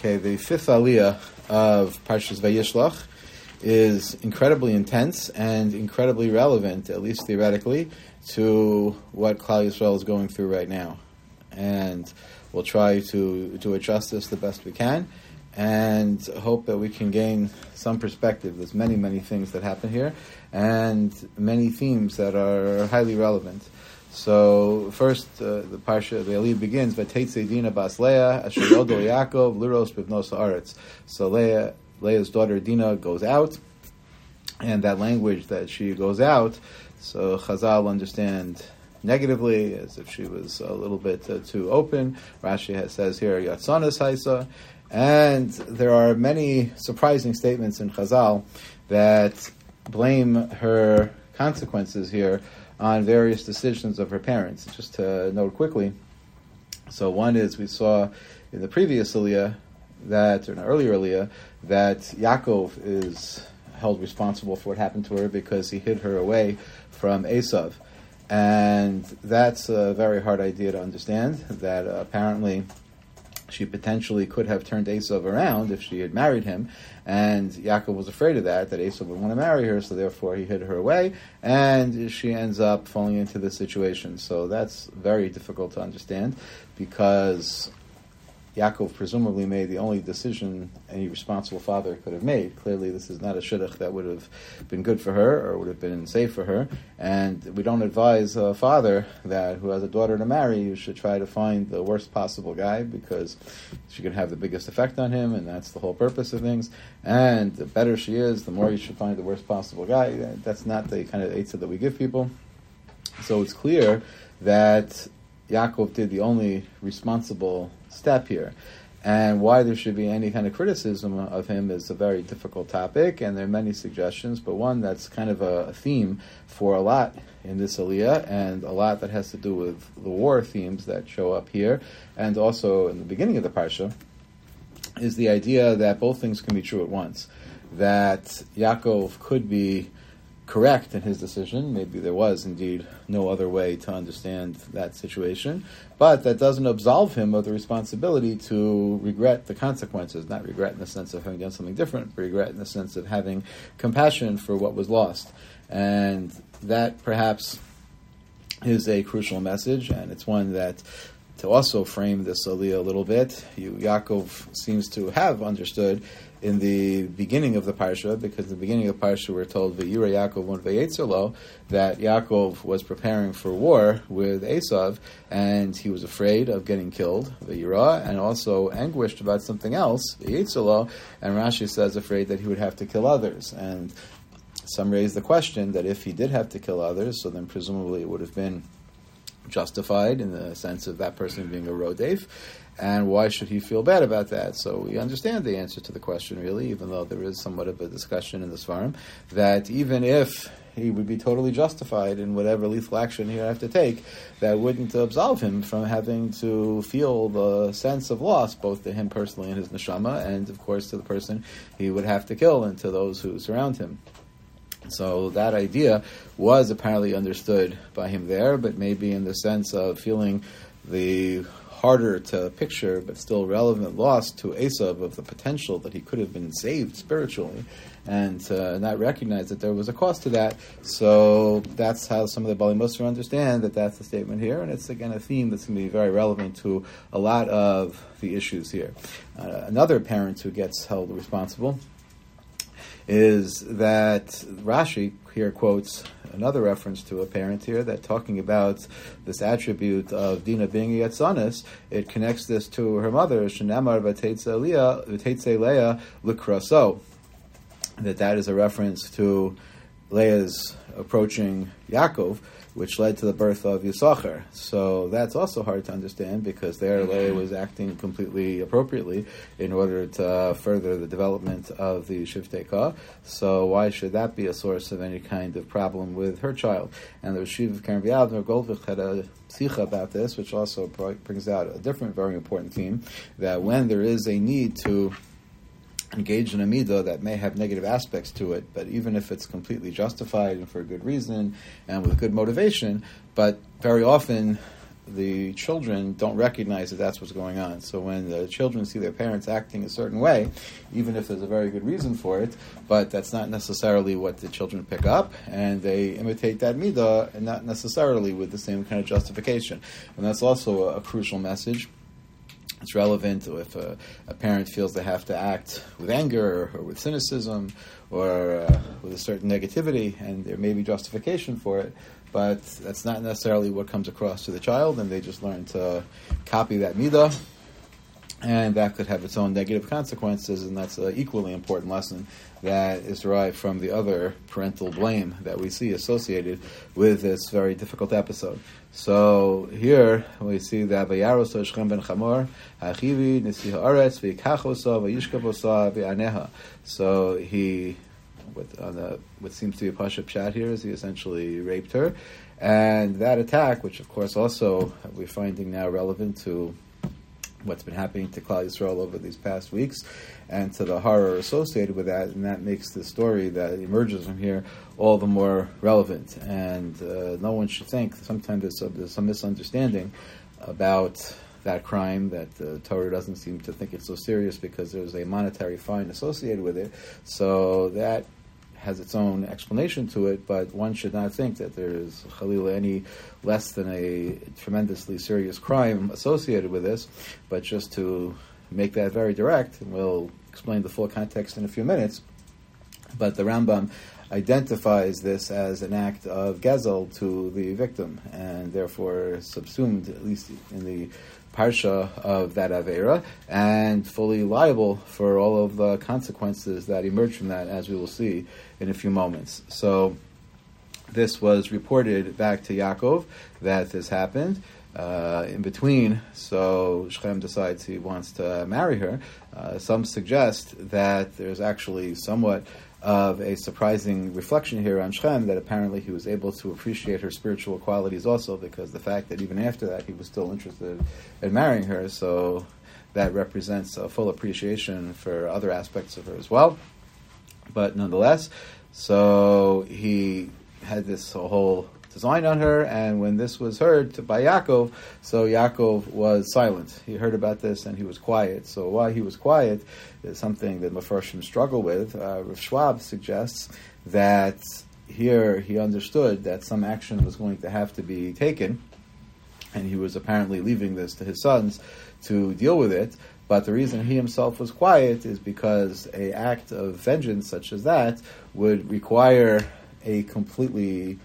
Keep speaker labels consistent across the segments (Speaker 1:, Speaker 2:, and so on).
Speaker 1: Okay, the fifth aliyah of Parshas Vayishlach is incredibly intense and incredibly relevant, at least theoretically, to what Klal Yisrael is going through right now. And we'll try to do it justice the best we can and hope that we can gain some perspective. There's many, many things that happen here and many themes that are highly relevant. So first, uh, the parsha, the Aliyah begins, "V'teitze Dina bas Leah, asher Yaakov, liros b'vnos haaretz." So Leah, Leah's daughter Dina goes out, and that language that she goes out, so Chazal understand negatively, as if she was a little bit uh, too open. Rashi has, says here, "Yatzanas haisa," and there are many surprising statements in Chazal that blame her consequences here on various decisions of her parents. Just to note quickly, so one is we saw in the previous Aliyah that, or an earlier Aliyah, that Yaakov is held responsible for what happened to her because he hid her away from Esav. And that's a very hard idea to understand, that apparently she potentially could have turned Esav around if she had married him, and Yaakov was afraid of that, that Esav would want to marry her, so therefore he hid her away, and she ends up falling into this situation. So that's very difficult to understand because Yaakov presumably made the only decision any responsible father could have made. Clearly, this is not a shidduch that would have been good for her or would have been safe for her. And we don't advise a father that who has a daughter to marry, you should try to find the worst possible guy because she can have the biggest effect on him, and that's the whole purpose of things. And the better she is, the more you should find the worst possible guy. That's not the kind of eitzah that we give people. So it's clear that Yaakov did the only responsible step here. And why there should be any kind of criticism of him is a very difficult topic, and there are many suggestions, but one that's kind of a theme for a lot in this aliyah, and a lot that has to do with the war themes that show up here, and also in the beginning of the parsha, is the idea that both things can be true at once. That Yaakov could be correct in his decision. Maybe there was indeed no other way to understand that situation, but that doesn't absolve him of the responsibility to regret the consequences. Not regret in the sense of having done something different, but regret in the sense of having compassion for what was lost. And that perhaps is a crucial message, and it's one that to also frame this aliyah a little bit, you, Yaakov seems to have understood in the beginning of the parsha, because in the beginning of the parsha we're told Vayira Yaakov one that Yaakov was preparing for war with Esav, and he was afraid of getting killed, Vayira, and also anguished about something else, Vayetzerlo, and Rashi says afraid that he would have to kill others, and some raise the question that if he did have to kill others, so then presumably it would have been justified in the sense of that person being a rodef, and why should he feel bad about that? So we understand the answer to the question, really, even though there is somewhat of a discussion in this farm, that even if he would be totally justified in whatever lethal action he would have to take, that wouldn't absolve him from having to feel the sense of loss, both to him personally and his neshama, and of course to the person he would have to kill and to those who surround him. So that idea was apparently understood by him there, but maybe in the sense of feeling the harder to picture but still relevant loss to Esav of the potential that he could have been saved spiritually and uh, not recognize that there was a cost to that. So that's how some of the Baalei Mussar understand that that's the statement here, and it's again a theme that's going to be very relevant to a lot of the issues here. Uh, another parent who gets held responsible is that Rashi here quotes another reference to a parent here that talking about this attribute of Dina being Yatzanis, it connects this to her mother, Shanamar Leah Likraso. That that is a reference to Leah's approaching Yaakov, which led to the birth of Yisachar. So that's also hard to understand because there Leah mm-hmm. was acting completely appropriately in order to further the development of the Shifteka. So why should that be a source of any kind of problem with her child? And the Shiv of Kerem B'Yavneh Goldvicht had a sicha about this, which also brings out a different very important theme, that when there is a need to engage in a midah that may have negative aspects to it, but even if it's completely justified and for a good reason and with good motivation, but very often the children don't recognize that that's what's going on. So when the children see their parents acting a certain way, even if there's a very good reason for it, but that's not necessarily what the children pick up, and they imitate that midah, and not necessarily with the same kind of justification. And that's also a, a crucial message it's relevant if a, a, parent feels they have to act with anger or, with cynicism or uh, with a certain negativity, and there may be justification for it, but that's not necessarily what comes across to the child, and they just learn to copy that midah, and that could have its own negative consequences, and that's an equally important lesson that is derived from the other parental blame that we see associated with this very difficult episode. So here we see that Vayaros Shechem ben Chamor Hachivi Nisi Haaretz V'Ikachosa V'Yishkabosa V'Aneha. So he, what, on the, what seems to be a pashut pshat here is he essentially raped her, and that attack, which of course also we're finding now relevant to what's been happening to Klal Yisrael over these past weeks, and to the horror associated with that, and that makes the story that emerges from here all the more relevant. And uh, no one should think sometimes there's, there's, some misunderstanding about that crime that the Torah doesn't seem to think it's so serious because there's a monetary fine associated with it. So that has its own explanation to it, but one should not think that there is Khalil any less than a tremendously serious crime associated with this, but just to make that very direct, and we'll explain the full context in a few minutes. But the Rambam identifies this as an act of gezel to the victim, and therefore subsumed, at least in the parsha of that avera, and fully liable for all of the consequences that emerge from that, as we will see in a few moments. So, this was reported back to Yaakov that this happened. Uh, in between, so Shechem decides he wants to marry her. Uh, some suggest that there's actually somewhat of a surprising reflection here on Shechem that apparently he was able to appreciate her spiritual qualities also because the fact that even after that he was still interested in marrying her, so that represents a full appreciation for other aspects of her as well. But nonetheless, so he had this whole design on her, and when this was heard by Yaakov, so Yaakov was silent. He heard about this and he was quiet. So while he was quiet, is something that Mefarshim struggle with. Uh, Rav Schwab suggests that here he understood that some action was going to have to be taken, and he was apparently leaving this to his sons to deal with it. But the reason he himself was quiet is because a act of vengeance such as that would require a completely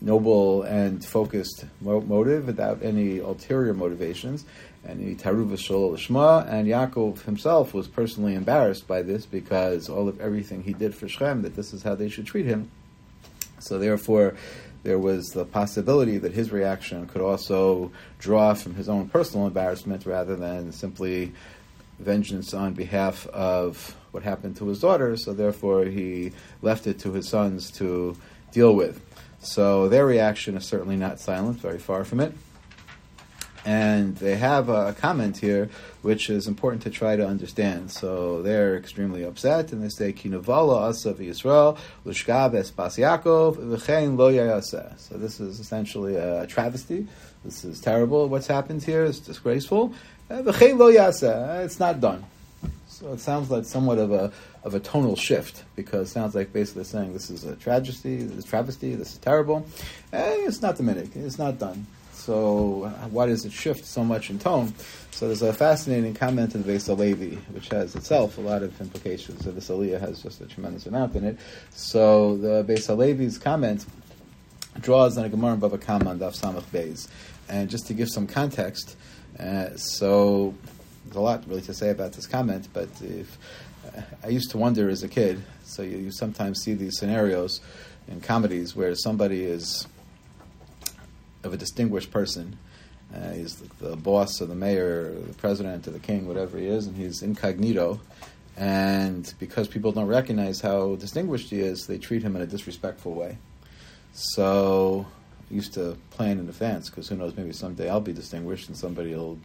Speaker 1: noble and focused mo- motive without any ulterior motivations. And Taruv Shema, and Yaakov himself was personally embarrassed by this because all of everything he did for Shem, that this is how they should treat him. So therefore, there was the possibility that his reaction could also draw from his own personal embarrassment rather than simply vengeance on behalf of what happened to his daughter. So therefore, he left it to his sons to deal with. So their reaction is certainly not silent, very far from it. And they have a, comment here which is important to try to understand. So they're extremely upset, and they say, "Kinavala asav Yisrael l'shkav espas Yaakov v'chein lo yayaseh." So this is essentially a travesty. This is terrible. What's happened here is disgraceful. V'chein lo yaseh. It's not done. So it sounds like somewhat of a of a tonal shift because it sounds like basically saying this is a tragedy, this is travesty, this is terrible. Eh, it's not the minute, it's not done. So why does it shift so much in tone? So there's a fascinating comment in the Beis Halevi, which has itself a lot of implications. So this Aliyah has just a tremendous amount in it. So the Beis Halevi's comment draws on a Gemara Bava Kama on Daf Samach Beis. And just to give some context, uh, so there's a lot really to say about this comment, but if I used to wonder as a kid, so you, you sometimes see these scenarios in comedies where somebody is of a distinguished person. Uh, he's the, the, boss or the mayor or the president or the king, whatever he is, and he's incognito. And because people don't recognize how distinguished he is, they treat him in a disrespectful way. So I used to plan in advance because who knows, maybe someday I'll be distinguished and somebody will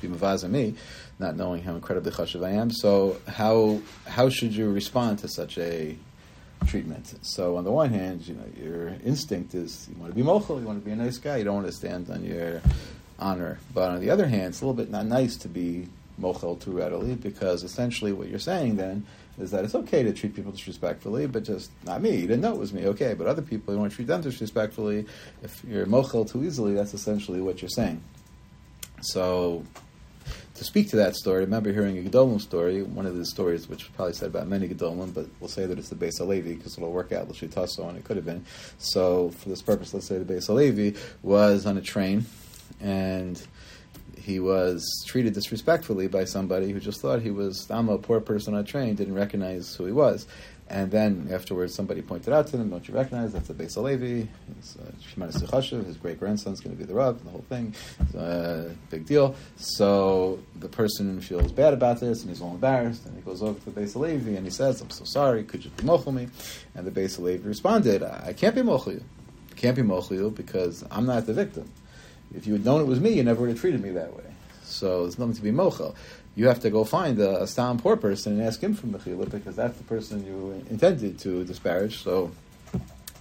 Speaker 1: be mavaza me, not knowing how incredibly chashuv I am. So how how should you respond to such a treatment. So on the one hand, you know, your instinct is you want to be mochel, you want to be a nice guy, you don't want to stand on your honor. But on the other hand, it's a little bit not nice to be mochel too readily because essentially what you're saying then is that it's okay to treat people disrespectfully, but just not me. You didn't know it was me, okay. But other people, you want to treat them disrespectfully. If you're mochel too easily, that's essentially what you're saying. So to speak to that story, I remember hearing a Gedolim story, one of the stories which was probably said about many Gedolim, but we'll say that it's the Beis Halevi because it'll work out L'shitaso, and it could have been. So for this purpose, let's say the Beis Halevi was on a train, and he was treated disrespectfully by somebody who just thought he was I'm a poor person on a train, didn't recognize who he was. And then afterwards, somebody pointed out to him, "Don't you recognize that's the Beis Halevi? Uh, his great grandson's going to be the Rav, the whole thing, uh, big deal." So the person feels bad about this, and he's all embarrassed, and he goes over to the Beis Halevi and he says, "I'm so sorry. Could you be mochel me?" And the Beis Halevi responded, "I can't be mochel you. Can't be mochel you because I'm not the victim. If you had known it was me, you never would have treated me that way." So there's nothing to be mochel you have to go find a, a stam poor person and ask him for mechila because that's the person you intended to disparage. So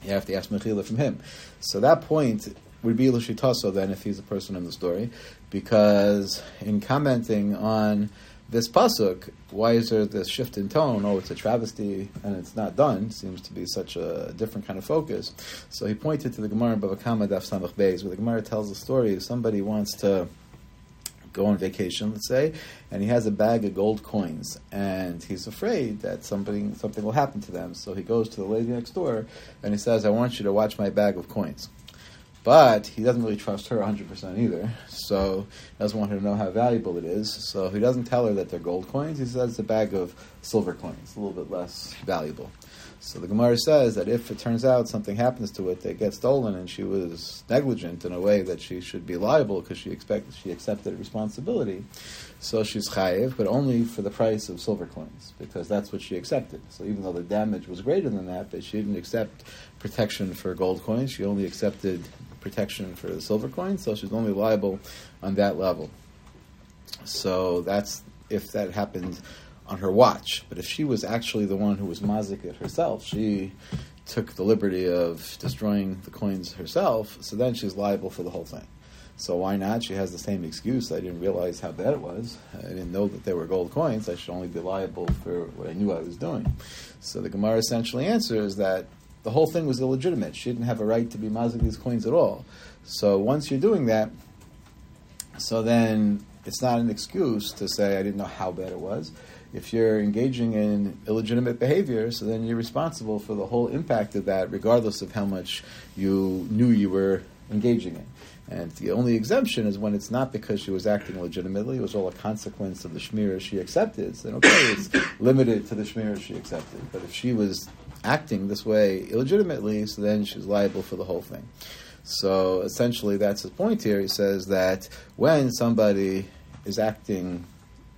Speaker 1: you have to ask mechila from him. So that point would be l'shitaso then if he's a person in the story, because in commenting on this pasuk, why is there this shift in tone? Oh, it's a travesty and it's not done. Seems to be such a different kind of focus. So he pointed to the Gemara in Bava Kama Daf Samach Beis, where the Gemara tells the story somebody wants to go on vacation, let's say, and he has a bag of gold coins, and he's afraid that something something will happen to them. So he goes to the lady next door, and he says, "I want you to watch my bag of coins." But he doesn't really trust her 100% either, so he doesn't want her to know how valuable it is. So he doesn't tell her that they're gold coins. He says it's a bag of silver coins, a little bit less valuable. So the Gemara says that if it turns out something happens to it that gets stolen and she was negligent in a way that she should be liable because she expect she accepted responsibility, so she's chayiv, but only for the price of silver coins because that's what she accepted. So even though the damage was greater than that, but she didn't accept protection for gold coins, she only accepted protection for the silver coins, so she's only liable on that level. So that's if that happened on her watch. But if she was actually the one who was mazik it herself, she took the liberty of destroying the coins herself, so then she's liable for the whole thing. So why not? She has the same excuse. I didn't realize how bad it was. I didn't know that they were gold coins. I should only be liable for what I knew I was doing. So the Gemara essentially answers that the whole thing was illegitimate. She didn't have a right to be mazik these coins at all. So once you're doing that, so then it's not an excuse to say I didn't know how bad it was if you're engaging in illegitimate behavior, so then you're responsible for the whole impact of that, regardless of how much you knew you were engaging in. And the only exemption is when it's not because she was acting legitimately, it was all a consequence of the shmira she accepted. So, okay, it's limited to the shmira she accepted. But if she was acting this way illegitimately, so then she's liable for the whole thing. So essentially, that's his point here. He says that when somebody is acting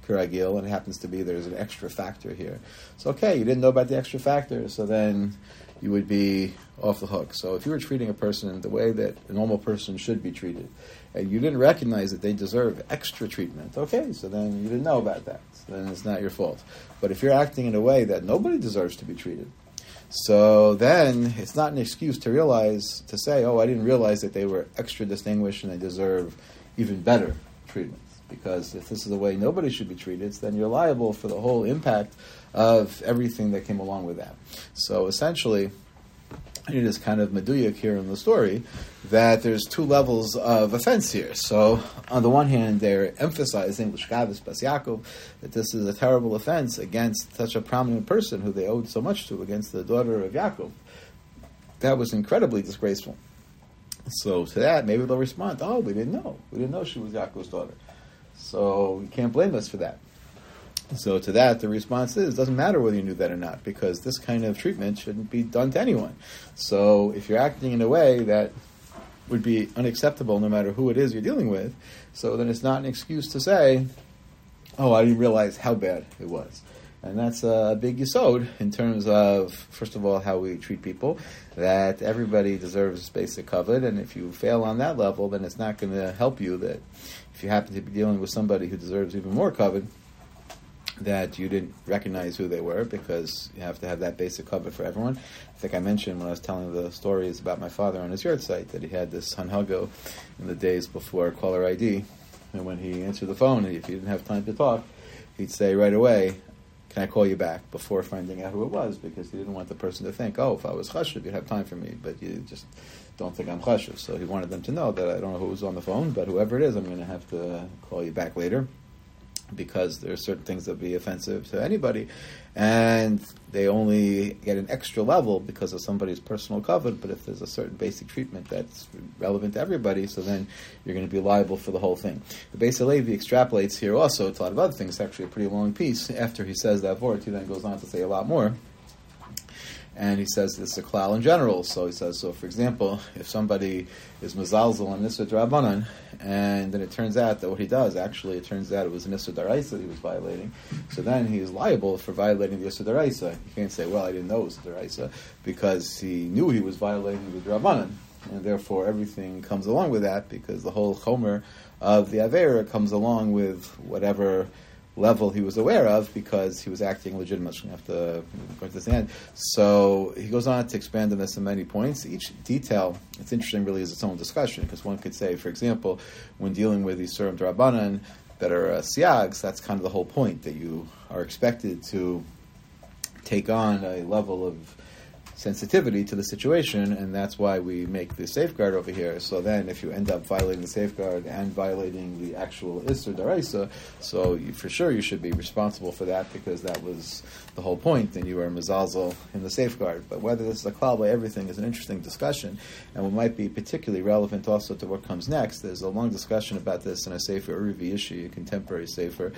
Speaker 1: Kiragil, and it happens to be there's an extra factor here. So, okay, you didn't know about the extra factor, so then you would be off the hook. So, if you were treating a person the way that a normal person should be treated, and you didn't recognize that they deserve extra treatment, okay, so then you didn't know about that. So then it's not your fault. But if you're acting in a way that nobody deserves to be treated, so then it's not an excuse to realize, to say, oh, I didn't realize that they were extra distinguished and they deserve even better treatment because if this is the way nobody should be treated, then you're liable for the whole impact of everything that came along with that. So essentially, it is kind of meduyak here in the story that there's two levels of offense here. So on the one hand, they're emphasizing l'shkavis bas Yaakov that this is a terrible offense against such a prominent person who they owed so much to, against the daughter of Yaakov. That was incredibly disgraceful. So to that, maybe they'll respond, "Oh, we didn't know. We didn't know she was Yaakov's daughter." So you can't blame us for that. So to that, the response is, it doesn't matter whether you knew that or not, because this kind of treatment shouldn't be done to anyone. So if you're acting in a way that would be unacceptable no matter who it is you're dealing with, so then it's not an excuse to say, oh, I didn't realize how bad it was. And that's a big yisod in terms of, first of all, how we treat people, that everybody deserves basic kavod, and if you fail on that level, then it's not going to help you that if you happen to be dealing with somebody who deserves even more kavod, that you didn't recognize who they were because you have to have that basic kavod for everyone. I think I mentioned when I was telling the stories about my father on his yahrzeit that he had this hanhago in the days before caller ID, and when he answered the phone, if he didn't have time to talk, he'd say right away, "Can I call you back?" before finding out who it was because he didn't want the person to think, "Oh, if I was chashuv, you'd have time for me," but you just don't think I'm chashuv. So he wanted them to know that I don't know who was on the phone, but whoever it is, I'm going to have to call you back later because there are certain things that be offensive to anybody, and they only get an extra level because of somebody's personal kavod. But if there's a certain basic treatment that's relevant to everybody, so then you're going to be liable for the whole thing. The Beis Halevi extrapolates here also to a lot of other things. It's actually a pretty long piece. After he says that word, he then goes on to say a lot more and he says this is a klal in general. So he says, so for example, if somebody is mezalzel on Nisra Rabbanan, and then it turns out that what he does, actually, it turns out it was Nisra d'Oraisa he was violating, so then he is liable for violating the Nisra d'Oraisa. You can't say, well, I didn't know it was d'Oraisa, because he knew he was violating the Rabbanan, and therefore everything comes along with that, because the whole chomer of the Avera comes along with whatever level he was aware of because he was acting legitimately. Have to go to this end. So he goes on to expand on this in many points. Each detail, it's interesting, really, is its own discussion because one could say, for example, when dealing with these Surim Drabanan that are uh, siags, that's kind of the whole point that you are expected to take on a level of sensitivity to the situation, and that's why we make the safeguard over here. So then, if you end up violating the safeguard and violating the actual Issur d'Oraisa, so you, for sure you should be responsible for that because that was the whole point, and you are mezalzel in the safeguard. But whether this is a klal by everything is an interesting discussion, and what might be particularly relevant also to what comes next. There's a long discussion about this in a Sefer Urivi issue, a contemporary Sefer.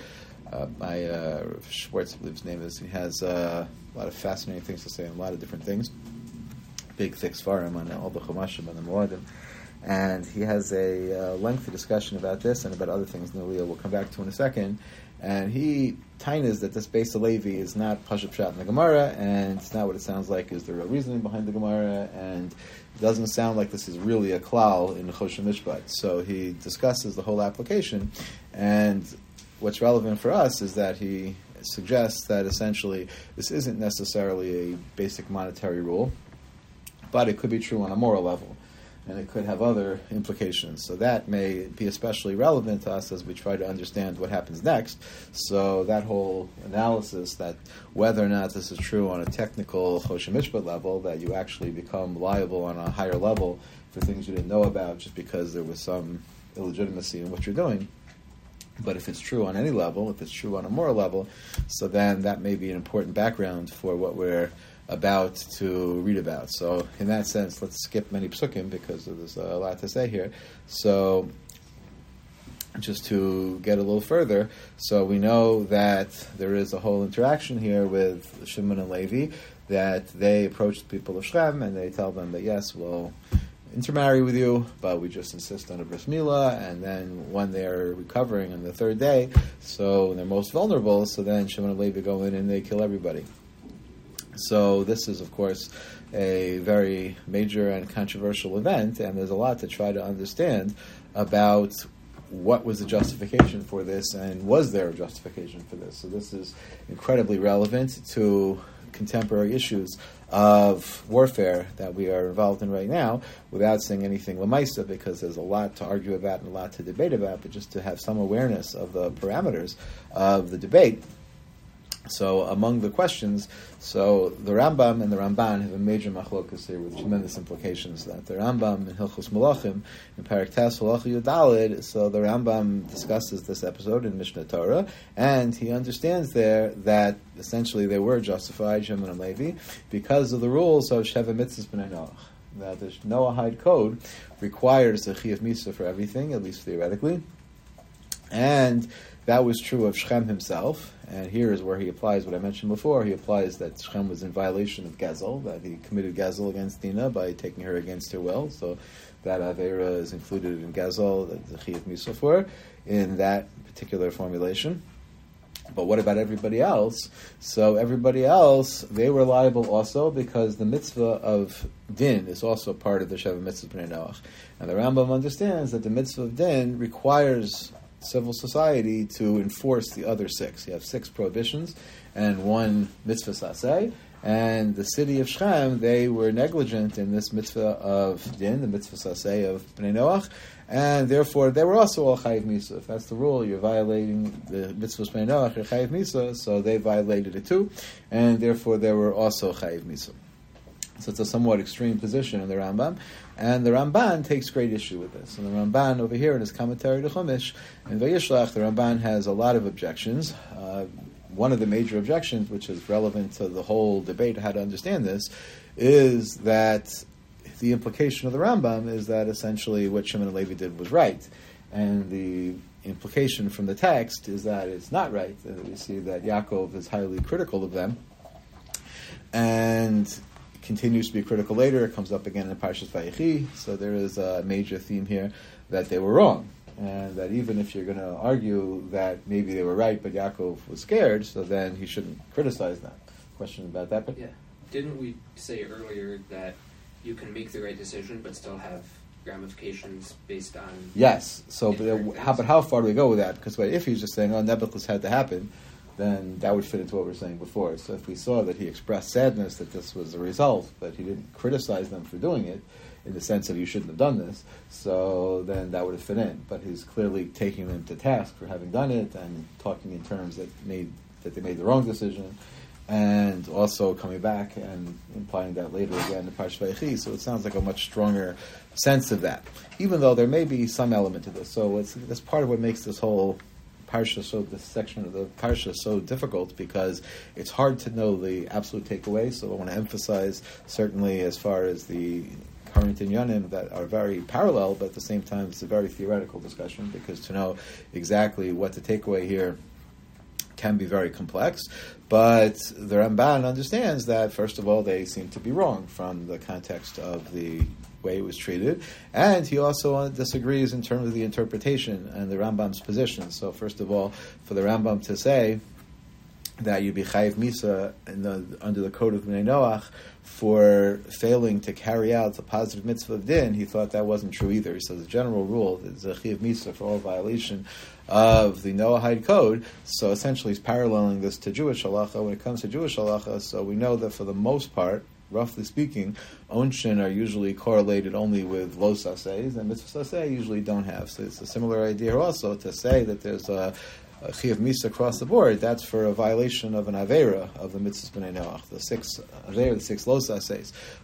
Speaker 1: Uh, my uh, Schwartz, I believe his name is. He has uh, a lot of fascinating things to say on a lot of different things. Big, thick svarim on all the chumashim and the moedim. And he has a uh, lengthy discussion about this and about other things Nelia will come back to in a second. And he tines that this Beis Halevi is not Pashut Pshat in the Gemara, and it's not what it sounds like is the real reasoning behind the Gemara, and it doesn't sound like this is really a klal in Choshen Mishpat. So he discusses the whole application, and what's relevant for us is that he suggests that essentially this isn't necessarily a basic monetary rule, but it could be true on a moral level. And it could have other implications. So that may be especially relevant to us as we try to understand what happens next. So that whole analysis that whether or not this is true on a technical Choshen Mishpat level, that you actually become liable on a higher level for things you didn't know about just because there was some illegitimacy in what you're doing, but if it's true on any level, if it's true on a moral level, so then that may be an important background for what we're about to read about. So, in that sense, let's skip many psukim because there's a lot to say here. So, just to get a little further, so we know that there is a whole interaction here with Shimon and Levi, that they approach the people of Shem and they tell them that yes, well, intermarry with you, but we just insist on a bris milah, and then when they're recovering on the third day, so they're most vulnerable, so then Shimon and Levi go in and they kill everybody. So this is, of course, a very major and controversial event, and there's a lot to try to understand about what was the justification for this, and was there a justification for this? So this is incredibly relevant to contemporary issues of warfare that we are involved in right now without saying anything lemaisa because there's a lot to argue about and a lot to debate about, but just to have some awareness of the parameters of the debate. So among the questions, so the Rambam and the Ramban have a major machlokas here with tremendous implications. That the Rambam in Hilchos Melachim in Parak Tes Yudalid, so the Rambam discusses this episode in Mishnah Torah, and he understands there that essentially they were justified Shimon and Levi because of the rules of Sheva Mitzvahs B'nai Noach. That the Noahide code requires a Chiyuv Misa for everything, at least theoretically, and that was true of Shechem himself, and here is where he applies what I mentioned before. He applies that Shechem was in violation of Gezel, that he committed Gezel against Dina by taking her against her will. So that Avera is included in Gezel, the Chiyuv Misa for, in that particular formulation. But what about everybody else? So everybody else, they were liable also because the mitzvah of din is also part of the Sheva mitzvah Bnei Noach. And the Rambam understands that the mitzvah of din requires civil society to enforce the other six. You have six prohibitions and one mitzvas aseh. And the city of Shechem, they were negligent in this mitzvah of din, the mitzvas aseh of Bnei Noach, and therefore they were also all chayiv misa. If that's the rule, you're violating the mitzvah of Bnei Noach, you're chayiv misa, so they violated it too, and therefore they were also chayiv misa. So it's a somewhat extreme position in the Rambam. And the Ramban takes great issue with this. And the Ramban over here in his commentary to Chumash, in Vayishlach, the Ramban has a lot of objections. Uh, one of the major objections, which is relevant to the whole debate how to understand this, is that the implication of the Rambam is that essentially what Shimon and Levi did was right. And the implication from the text is that it's not right. We see that Yaakov is highly critical of them. And continues to be critical later. It comes up again in Parshas Vayechi. So there is a major theme here that they were wrong, and that even if you're going to argue that maybe they were right, but Yaakov was scared, so then he shouldn't criticize them. Question about that? But
Speaker 2: yeah, didn't we say earlier that you can make the right decision but still have ramifications based on
Speaker 1: yes. So, but how, but how far do we go with that? Because if he's just saying, "Oh, Nebuchadnezzar had to happen," then that would fit into what we were saying before. So if we saw that he expressed sadness that this was the result, but he didn't criticize them for doing it, in the sense of you shouldn't have done this, so then that would have fit in. But he's clearly taking them to task for having done it and talking in terms that made that they made the wrong decision, and also coming back and implying that later again in Parsh So it sounds like a much stronger sense of that, even though there may be some element to this. So it's that's part of what makes this whole parsha so this section of the parsha is so difficult because it's hard to know the absolute takeaway. So I want to emphasize certainly as far as the current inyanim that are very parallel, but at the same time it's a very theoretical discussion because to know exactly what the takeaway here can be very complex. But the Ramban understands that, first of all, they seem to be wrong from the context of the way it was treated, and he also uh, disagrees in terms of the interpretation and the Rambam's position. So, first of all, for the Rambam to say that you'd be chayiv misa the, under the code of Bnei Noach for failing to carry out the positive mitzvah of din, he thought that wasn't true either. He says the general rule is a chayiv misa for all violation of the Noahide code. So essentially, he's paralleling this to Jewish halacha. When it comes to Jewish halacha, so we know that for the most part, roughly speaking, onshin are usually correlated only with ases, and mitzvah usually don't have. So it's a similar idea also to say that there's a, chiyuv misa across the board. That's for a violation of an avera of the mitzvah b'nei noach, the six avera, the six los.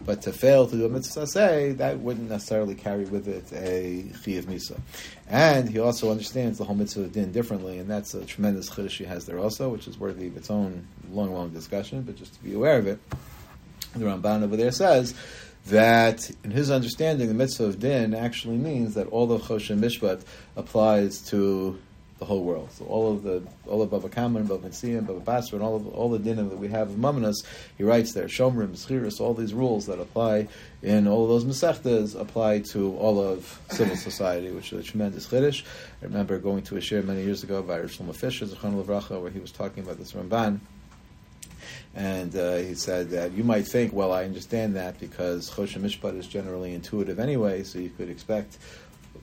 Speaker 1: But to fail to do a mitzvah that wouldn't necessarily carry with it a chiyuv misa. And he also understands the whole mitzvah din differently, and that's a tremendous chiddush he has there also, which is worthy of its own long, long discussion. But just to be aware of it the Ramban over there says that in his understanding, the mitzvah of din actually means that all of Choshen Mishpat applies to the whole world. So all of the all of Bava Kama and Bava Metzia and and all of all the dinim that we have of Mamanas, he writes there, Shomrim, Schiris, all these rules that apply in all those Masechtas apply to all of civil society, which is a tremendous chiddush. I remember going to a shir many years ago by Shlomo Fisher, Zechon Levracha, where he was talking about this Ramban and uh, he said that you might think, well, I understand that because Choshen Mishpat is generally intuitive anyway, so you could expect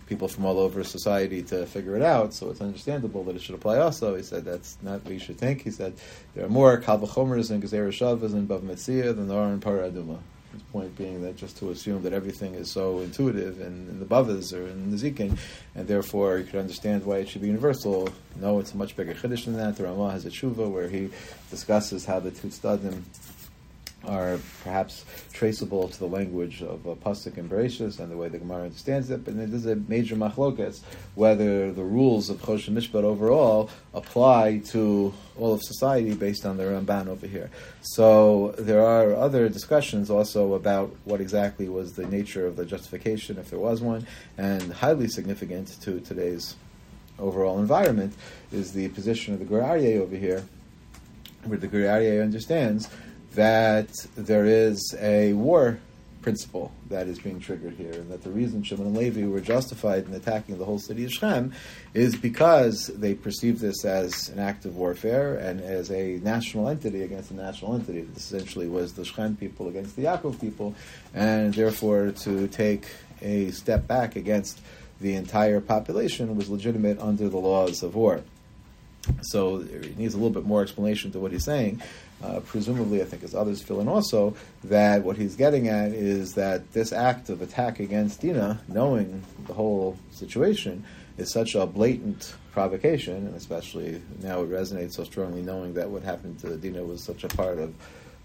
Speaker 1: people from all over society to figure it out, so it's understandable that it should apply also. He said that's not what you should think. He said there are more Kalvachomers and Gezerah Shavas and Bava Metzia than there are in Parah Adumah. His point being that just to assume that everything is so intuitive in, in the Bavas or in the Zikin, and therefore you could understand why it should be universal. No, it's a much bigger Chiddush than that. The Ramah has a tshuva where he discusses how the Tutstadim are perhaps traceable to the language of uh, Pasuk and Bereshis and the way the Gemara understands it, but there's a major machlokas whether the rules of Choshen Mishpat overall apply to all of society based on the Ramban over here. So there are other discussions also about what exactly was the nature of the justification, if there was one, and highly significant to today's overall environment is the position of the Gur Aryeh over here, where the Gur Aryeh understands that there is a war principle that is being triggered here, and that the reason Shimon and Levi were justified in attacking the whole city of Shechem is because they perceived this as an act of warfare and as a national entity against a national entity. This essentially was the Shechem people against the Yaakov people, and therefore to take a step back against the entire population was legitimate under the laws of war. So it needs a little bit more explanation to what he's saying. Uh, presumably, I think as others fill in also, that what he's getting at is that this act of attack against Dina, knowing the whole situation, is such a blatant provocation, and especially now it resonates so strongly knowing that what happened to Dina was such a part of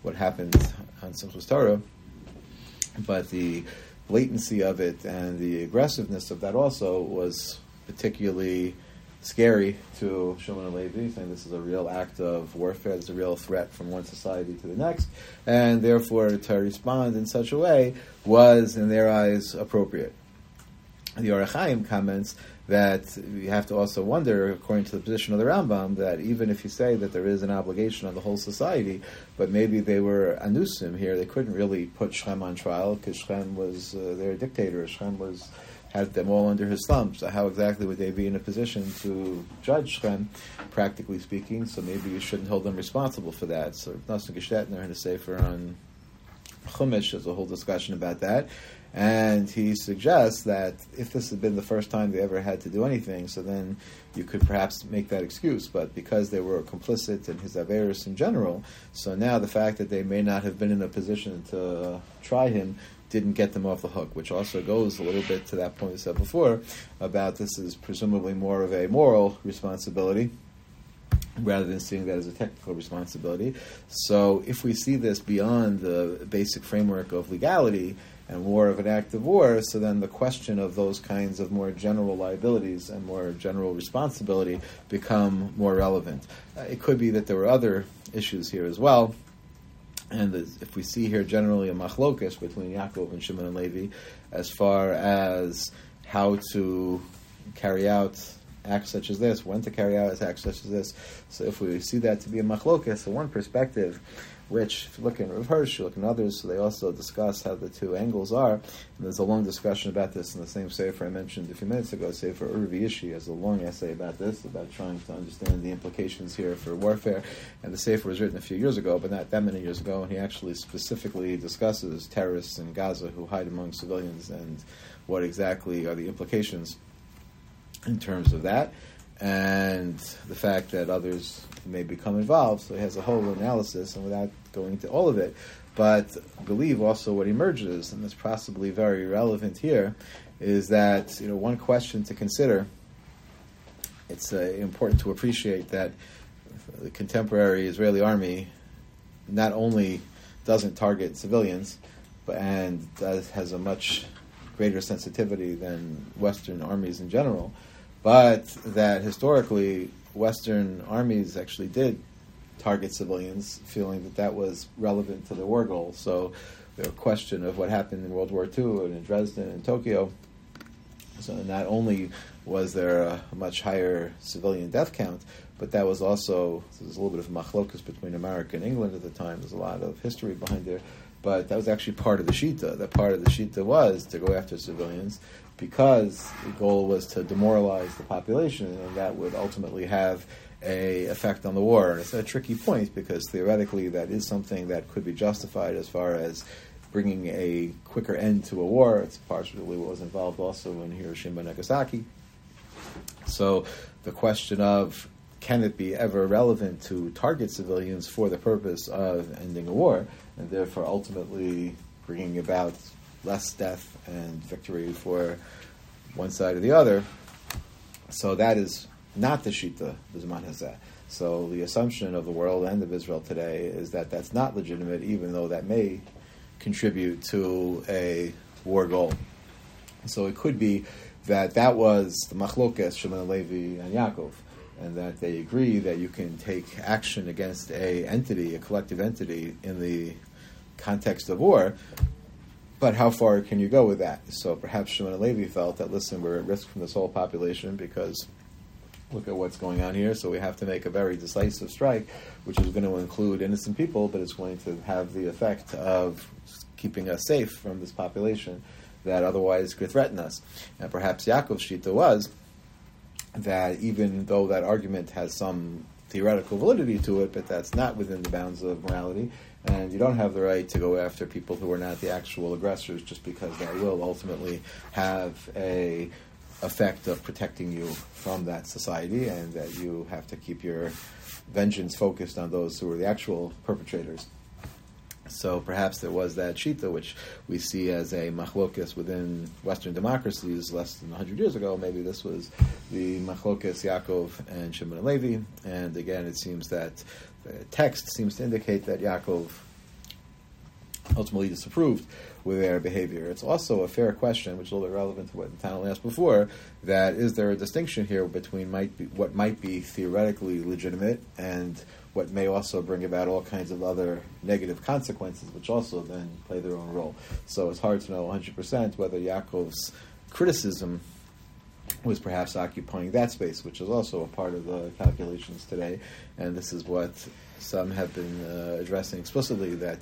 Speaker 1: what happened on Simchas Torah. But the blatancy of it and the aggressiveness of that also was particularly scary to Shimon Levi, saying this is a real act of warfare, it's a real threat from one society to the next, and therefore to respond in such a way was, in their eyes, appropriate. The Ohr HaChaim comments that you have to also wonder, according to the position of the Rambam, that even if you say that there is an obligation on the whole society, but maybe they were anusim here, they couldn't really put Shem on trial because Shem was uh, their dictator. Shem was had them all under his thumb. So how exactly would they be in a position to judge Shem, practically speaking? So maybe you shouldn't hold them responsible for that. So Nosson Gestetner had a sefer on Chumash, there's a whole discussion about that. And he suggests that if this had been the first time they ever had to do anything, so then you could perhaps make that excuse. But because they were complicit in his Averis in general, so now the fact that they may not have been in a position to try him didn't get them off the hook, which also goes a little bit to that point I said before about this is presumably more of a moral responsibility rather than seeing that as a technical responsibility. So if we see this beyond the basic framework of legality and more of an act of war, so then the question of those kinds of more general liabilities and more general responsibility become more relevant. Uh, it could be that there were other issues here as well. And if we see here generally a machlokas between Yaakov and Shimon and Levi, as far as how to carry out acts such as this, when to carry out acts such as this. So if we see that to be a machlokas, so one perspective, which if you look in Hirsch, you look in others, so they also discuss how the two angles are. And there's a long discussion about this in the same sefer I mentioned a few minutes ago. Sefer Urvi Ishi has a long essay about this, about trying to understand the implications here for warfare. And the sefer was written a few years ago, but not that many years ago, and he actually specifically discusses terrorists in Gaza who hide among civilians and what exactly are the implications in terms of that, and the fact that others may become involved. So he has a whole analysis, and without going into all of it, but believe also what emerges, and that's possibly very relevant here, is that you know one question to consider. It's uh, important to appreciate that the contemporary Israeli army not only doesn't target civilians, but and has a much greater sensitivity than Western armies in general but that historically Western armies actually did target civilians, feeling that that was relevant to the war goal. So the question of what happened in World War II and in Dresden and Tokyo. So not only was there a much higher civilian death count, but that was also there's a little bit of machlokus between America and England at the time. There's a lot of history behind there, but that was actually part of the shita. That part of the shita was to go after civilians because the goal was to demoralize the population, and that would ultimately have a effect on the war. And it's a tricky point because theoretically that is something that could be justified as far as bringing a quicker end to a war. It's partially what was involved also in Hiroshima and Nagasaki. So the question of can it be ever relevant to target civilians for the purpose of ending a war, and therefore ultimately bringing about less death and victory for one side or the other. So that is not the Shita Bizman Hazeh. So the assumption of the world and of Israel today is that that's not legitimate, even though that may contribute to a war goal. So it could be that that was the machlokes Shimon Levi and Yaakov, and that they agree that you can take action against a entity, a collective entity, in the context of war, but how far can you go with that? So perhaps Shimon and Levi felt that, listen, we're at risk from this whole population because look at what's going on here. So we have to make a very decisive strike, which is going to include innocent people, but it's going to have the effect of keeping us safe from this population that otherwise could threaten us. And perhaps Yaakov's Shita was that even though that argument has some theoretical validity to it, but that's not within the bounds of morality, and you don't have the right to go after people who are not the actual aggressors just because that will ultimately have a effect of protecting you from that society, and that you have to keep your vengeance focused on those who are the actual perpetrators. So perhaps there was that shita, which we see as a machlokas within Western democracies less than 100 years ago. Maybe this was the machlokas Yaakov and Shimon Levi. And again, it seems that Uh, text seems to indicate that Yaakov ultimately disapproved with their behavior. It's also a fair question, which is a little bit relevant to what the asked before, that is there a distinction here between might be, what might be theoretically legitimate and what may also bring about all kinds of other negative consequences, which also then play their own role. So it's hard to know 100% whether Yaakov's criticism was perhaps occupying that space, which is also a part of the calculations today. And this is what some have been uh, addressing explicitly that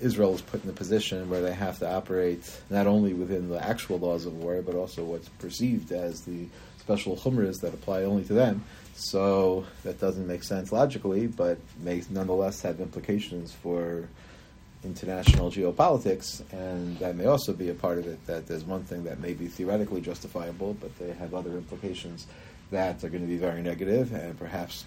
Speaker 1: Israel is put in a position where they have to operate not only within the actual laws of war, but also what's perceived as the special chumras that apply only to them. So that doesn't make sense logically, but may nonetheless have implications for international geopolitics, and that may also be a part of it. That there's one thing that may be theoretically justifiable, but they have other implications that are going to be very negative, and perhaps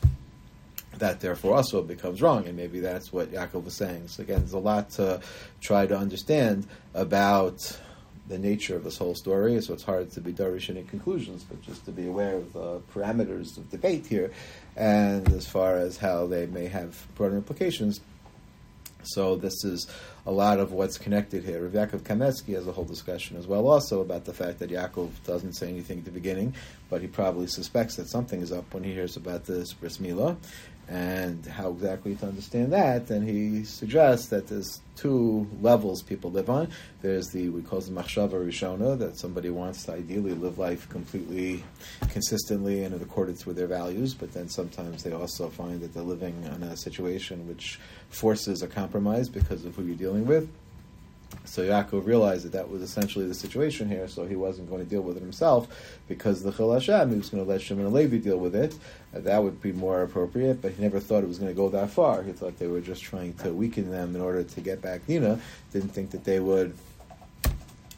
Speaker 1: that therefore also becomes wrong, and maybe that's what Yaakov was saying. So again, there's a lot to try to understand about the nature of this whole story, so it's hard to be darish any conclusions, but just to be aware of the parameters of debate here, and as far as how they may have broader implications. So this is a lot of what's connected here. Rav Yaakov Kamenetsky has a whole discussion as well, also about the fact that Yaakov doesn't say anything at the beginning, but he probably suspects that something is up when he hears about this bris milah, and how exactly to understand that, And he suggests that there's two levels people live on. There's the, we call it machshava rishona, that somebody wants to ideally live life completely, consistently, and in accordance with their values, but then sometimes they also find that they're living in a situation which forces a compromise because of who you're dealing with. So Yaakov realized that that was essentially the situation here, so he wasn't going to deal with it himself because the Chil Hashem, he was going to let Shimon and Levi deal with it. Uh, that would be more appropriate, but he never thought it was going to go that far. He thought they were just trying to weaken them in order to get back Dinah. Didn't think that they would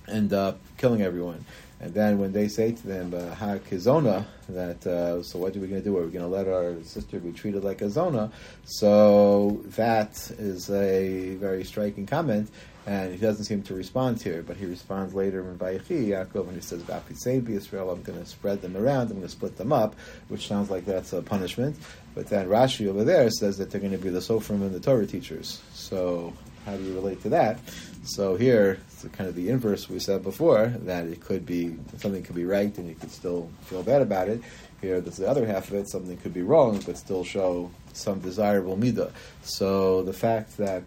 Speaker 1: end up killing everyone. And then when they say to them, uh, "Ha kizona," that uh, so what are we going to do? Are we going to let our sister be treated like a zona? So that is a very striking comment, and he doesn't seem to respond here. but he responds later in Vayechi Yaakov, and he says, "V'apisebi Israel, I'm going to spread them around. I'm going to split them up," which sounds like that's a punishment. But then Rashi over there says that they're going to be the Sofrim and the Torah teachers. So how do you relate to that? So here, it's kind of the inverse we said before that it could be something could be right and you could still feel bad about it. Here, there's the other half of it. Something could be wrong but still show some desirable midah. So the fact that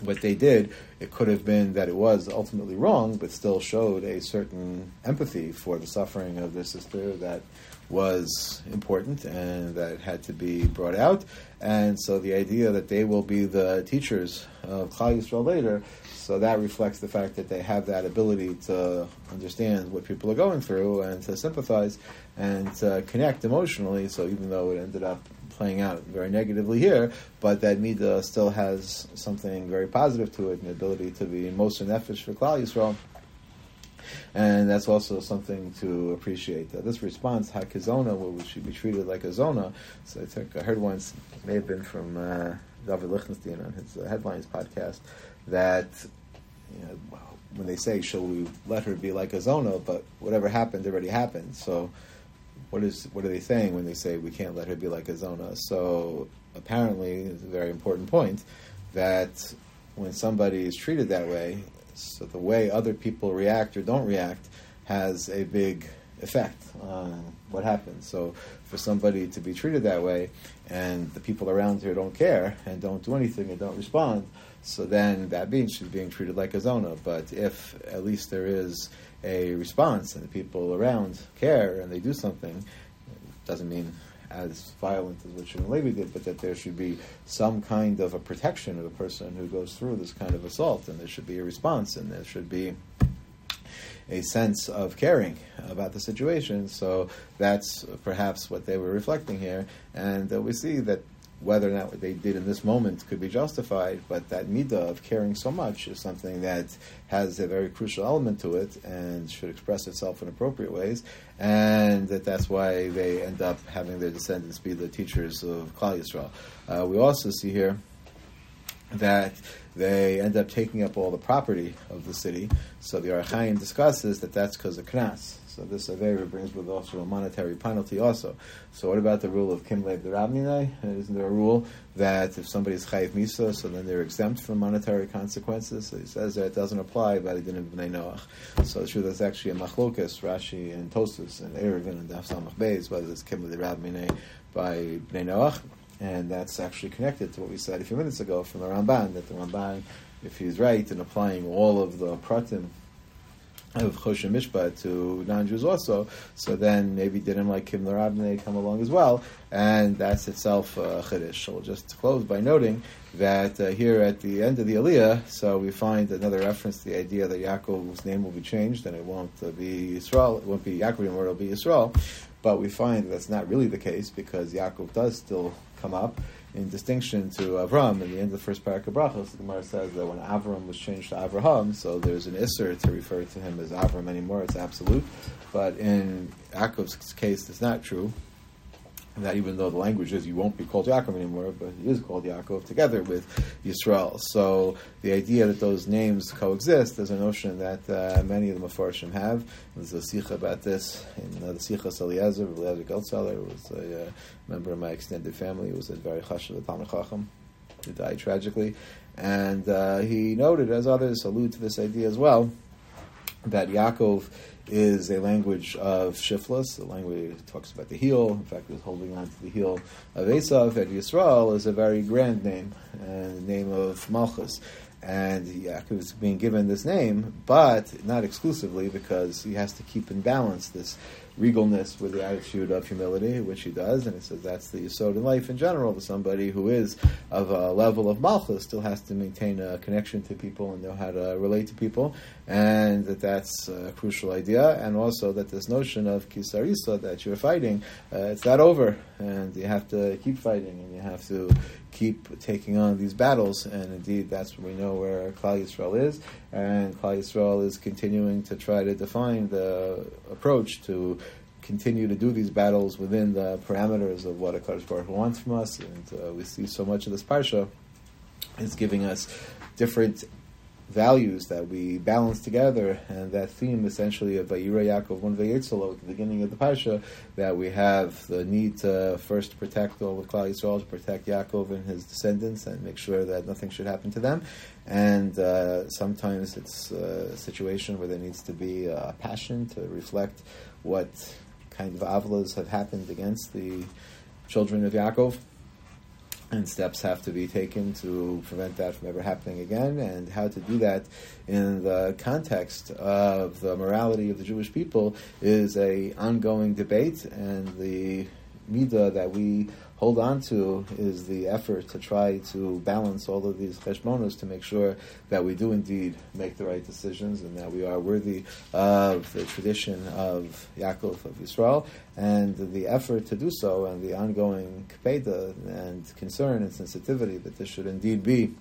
Speaker 1: what they did, it could have been that it was ultimately wrong, but still showed a certain empathy for the suffering of their sister that was important and that had to be brought out. And so the idea that they will be the teachers of Klal Yisrael later, so that reflects the fact that they have that ability to understand what people are going through and to sympathize and to connect emotionally. So even though it ended up playing out very negatively here, but that Midah still has something very positive to it, an ability to be moser nefesh for Klal Yisrael and that's also something to appreciate. Uh, this response, hakizona, where should be treated like a zona. So I think I heard once, may have been from uh, David Lichtenstein on his uh, headlines podcast, that you know, when they say, "Shall we let her be like a zona?" but whatever happened already happened. So what is what are they saying when they say we can't let her be like a zona? So apparently, it's a very important point that when somebody is treated that way, so the way other people react or don't react has a big effect on what happens. So for somebody to be treated that way and the people around her don't care and don't do anything and don't respond, so then that means she's being treated like a zona. But if at least there is a response and the people around care and they do something, doesn't mean as violent as what Shimon Levi did, but that there should be some kind of a protection of a person who goes through this kind of assault, and there should be a response, and there should be a sense of caring about the situation. So that's perhaps what they were reflecting here, and uh, we see that whether or not what they did in this moment could be justified, but that midah of caring so much is something that has a very crucial element to it and should express itself in appropriate ways, and that that's why they end up having their descendants be the teachers of Klal Yisrael. Uh, we also see here that they end up taking up all the property of the city. So the Ohr HaChaim discusses that that's because of Knas. So this Avera brings with also a monetary penalty also. So what about the rule of Kim Lev Rabninai? Isn't there a rule that if somebody is Chayiv Misa, so then they're exempt from monetary consequences? So he says that it doesn't apply, but he didn't Bnei Noach. So true, that's actually a machlokas, Rashi and Tosfos and Eruvin and Daf Samach Beis, whether it's Kim Lev Rabninai by Bnei Noach. And that's actually connected to what we said a few minutes ago from the Ramban, that the Ramban, if he's right in applying all of the pratim of Choshen Mishpat to non-Jews also, so then maybe didn't like Kim they come along as well, and that's itself a chiddush. So we'll just close by noting that uh, here at the end of the Aliyah, so we find another reference to the idea that Yaakov's name will be changed, and it won't uh, be Yisrael, it won't be Yaakov anymore, it'll be Yisrael, but we find that's not really the case, because Yaakov does still come up, in distinction to Avram. In the end of the first perek of Brachos, the Gemara says that when Avram was changed to Avraham, so there's an Issur to refer to him as Avram anymore, it's absolute. But in Yaakov's case, it's not true that even though the language is you won't be called Yaakov anymore, but he is called Yaakov together with Yisrael. So the idea that those names coexist is a notion that uh, many of the Mefarshim have. There's a sikha about this in uh, the Sichas Eliezer, Eliezer Geltzeller, was a uh, member of my extended family, he was a very chashav of Talmud Chacham, who died tragically. And uh, he noted, as others allude to this idea as well, that Yaakov is a language of Shiflas, the language talks about the heel. In fact, he was holding on to the heel of Esav, and Yisrael is a very grand name, and the name of Malchus. And Yaakov is being given this name, but not exclusively, because he has to keep in balance this regalness with the attitude of humility, which he does, and he says that's the yisod in life in general. But somebody who is of a level of malchus still has to maintain a connection to people and know how to relate to people, and that that's a crucial idea. And also that this notion of kisarisa that you're fighting, uh, it's not over, and you have to keep fighting, and you have to keep taking on these battles. And indeed, that's we know where Klal Yisrael is, and Klal Yisrael is continuing to try to define the approach to continue to do these battles within the parameters of what Hakadosh Baruch Hu wants from us. And uh, we see so much of this parsha is giving us different values that we balance together, and that theme essentially of Vayira Yaakov one Vayetzalo at the beginning of the parsha, that we have the need to first protect all the Klal Yisrael, to protect Yaakov and his descendants, and make sure that nothing should happen to them. And uh, sometimes it's a situation where there needs to be a passion to reflect what kind of avlas have happened against the children of Yaakov and steps have to be taken to prevent that from ever happening again, and how to do that in the context of the morality of the Jewish people is a ongoing debate, and the midah that we hold on to is the effort to try to balance all of these cheshbonos to make sure that we do indeed make the right decisions and that we are worthy of the tradition of Yaakov of Israel and the effort to do so and the ongoing kpeda and concern and sensitivity that this should indeed be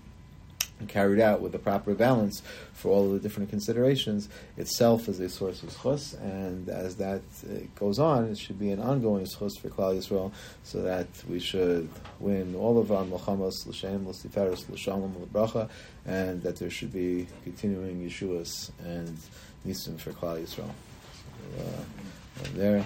Speaker 1: carried out with the proper balance for all of the different considerations itself is a source of schus, and as that uh, goes on, it should be an ongoing schus for Klal Yisrael, so that we should win all of our milchamos l'shem, l'siferes, l'shalom, l'bracha, and that there should be continuing Yeshuas and nisim for Klal Yisrael. So, uh, there.